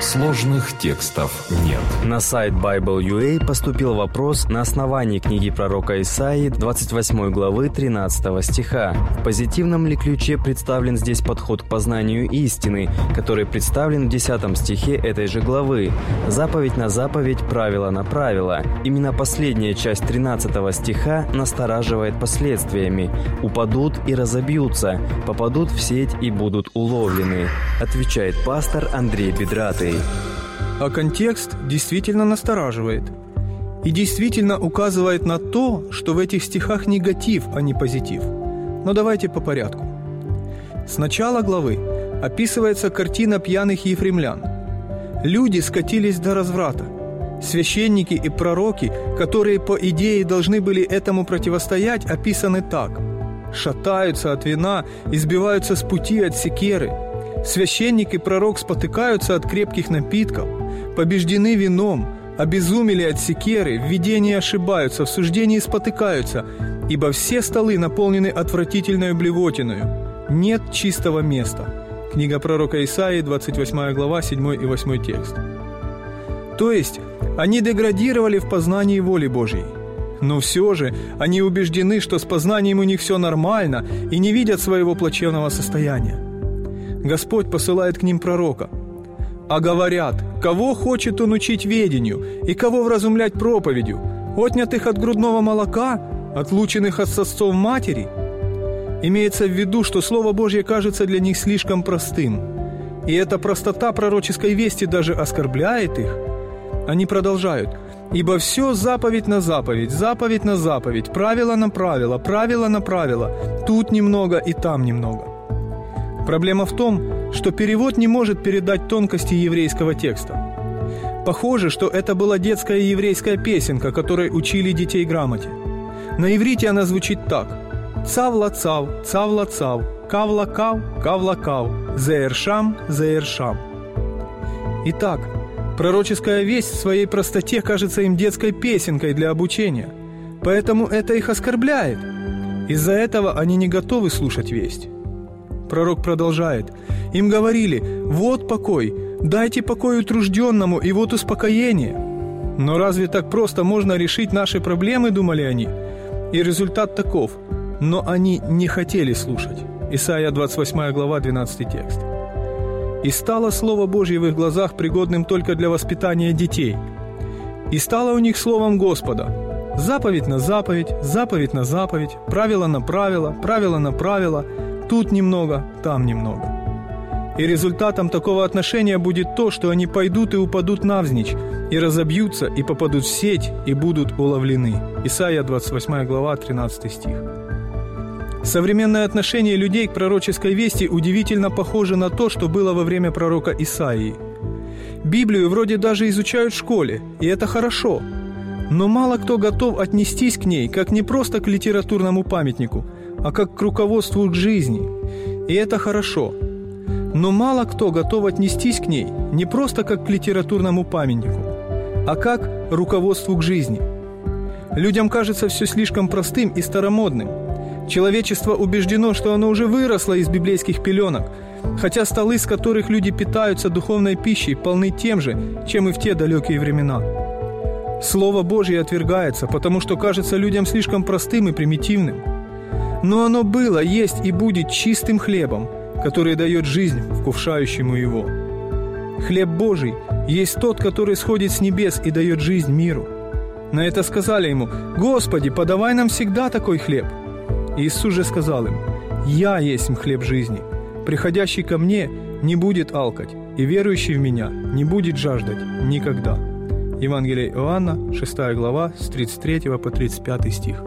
Сложных текстов нет. На сайт Bible.ua поступил вопрос на основании книги пророка Исаии 28 главы 13 стиха. В позитивном ли ключе представлен здесь подход к познанию истины, который представлен в 10 стихе этой же главы? Заповедь на заповедь, правило на правило. Именно последняя часть 13 стиха настораживает последствиями. Упадут и разобьются, попадут в сеть и будут уловлены, отвечает пастор Андрей Бедратый. А контекст действительно настораживает. И действительно указывает на то, что в этих стихах негатив, а не позитив. Но давайте по порядку. С начала главы описывается картина пьяных ефремлян. Люди скатились до разврата. Священники и пророки, которые по идее должны были этому противостоять, описаны так. Шатаются от вина, избиваются с пути от секеры – Священник и пророк спотыкаются от крепких напитков, побеждены вином, обезумели от секеры, в видении ошибаются, в суждении спотыкаются, ибо все столы наполнены отвратительной блевотиною. Нет чистого места. Книга пророка Исаии, 28 глава, 7 и 8 текст. То есть, они деградировали в познании воли Божьей. Но все же они убеждены, что с познанием у них все нормально и не видят своего плачевного состояния. Господь посылает к ним пророка. А говорят, кого хочет он учить ведению и кого вразумлять проповедью, отнятых от грудного молока, отлученных от сосцов матери? Имеется в виду, что Слово Божье кажется для них слишком простым. И эта простота пророческой вести даже оскорбляет их. Они продолжают. «Ибо все заповедь на заповедь, заповедь на заповедь, правило на правило, правило на правило, тут немного и там немного». Проблема в том, что перевод не может передать тонкости еврейского текста. Похоже, что это была детская еврейская песенка, которой учили детей грамоте. На иврите она звучит так. Цавла-цав, цавла-цав, кавла-кав, кавла-кав, зеершам, зеершам. Итак, пророческая весть в своей простоте кажется им детской песенкой для обучения. Поэтому это их оскорбляет. Из-за этого они не готовы слушать весть. Пророк продолжает. Им говорили, вот покой, дайте покой утружденному, и вот успокоение. Но разве так просто можно решить наши проблемы, думали они? И результат таков. Но они не хотели слушать. Исайя 28 глава, 12 текст. «И стало Слово Божье в их глазах пригодным только для воспитания детей. И стало у них Словом Господа. Заповедь на заповедь, заповедь на заповедь, правило на правило, правило на правило – Тут немного, там немного. И результатом такого отношения будет то, что они пойдут и упадут навзничь, и разобьются, и попадут в сеть, и будут уловлены. Исайя 28 глава, 13 стих. Современное отношение людей к пророческой вести удивительно похоже на то, что было во время пророка Исаии. Библию вроде даже изучают в школе, и это хорошо. Но мало кто готов отнестись к ней, как не просто к литературному памятнику – а как к руководству к жизни. И это хорошо. Но мало кто готов отнестись к ней не просто как к литературному памятнику, а как руководству к жизни. Людям кажется все слишком простым и старомодным. Человечество убеждено, что оно уже выросло из библейских пеленок, хотя столы, с которых люди питаются духовной пищей, полны тем же, чем и в те далекие времена. Слово Божье отвергается, потому что кажется людям слишком простым и примитивным – но оно было, есть и будет чистым хлебом, который дает жизнь вкушающему его. Хлеб Божий есть тот, который сходит с небес и дает жизнь миру. На это сказали ему, «Господи, подавай нам всегда такой хлеб». Иисус же сказал им, «Я есть хлеб жизни. Приходящий ко мне не будет алкать, и верующий в меня не будет жаждать никогда». Евангелие Иоанна, 6 глава, с 33 по 35 стих.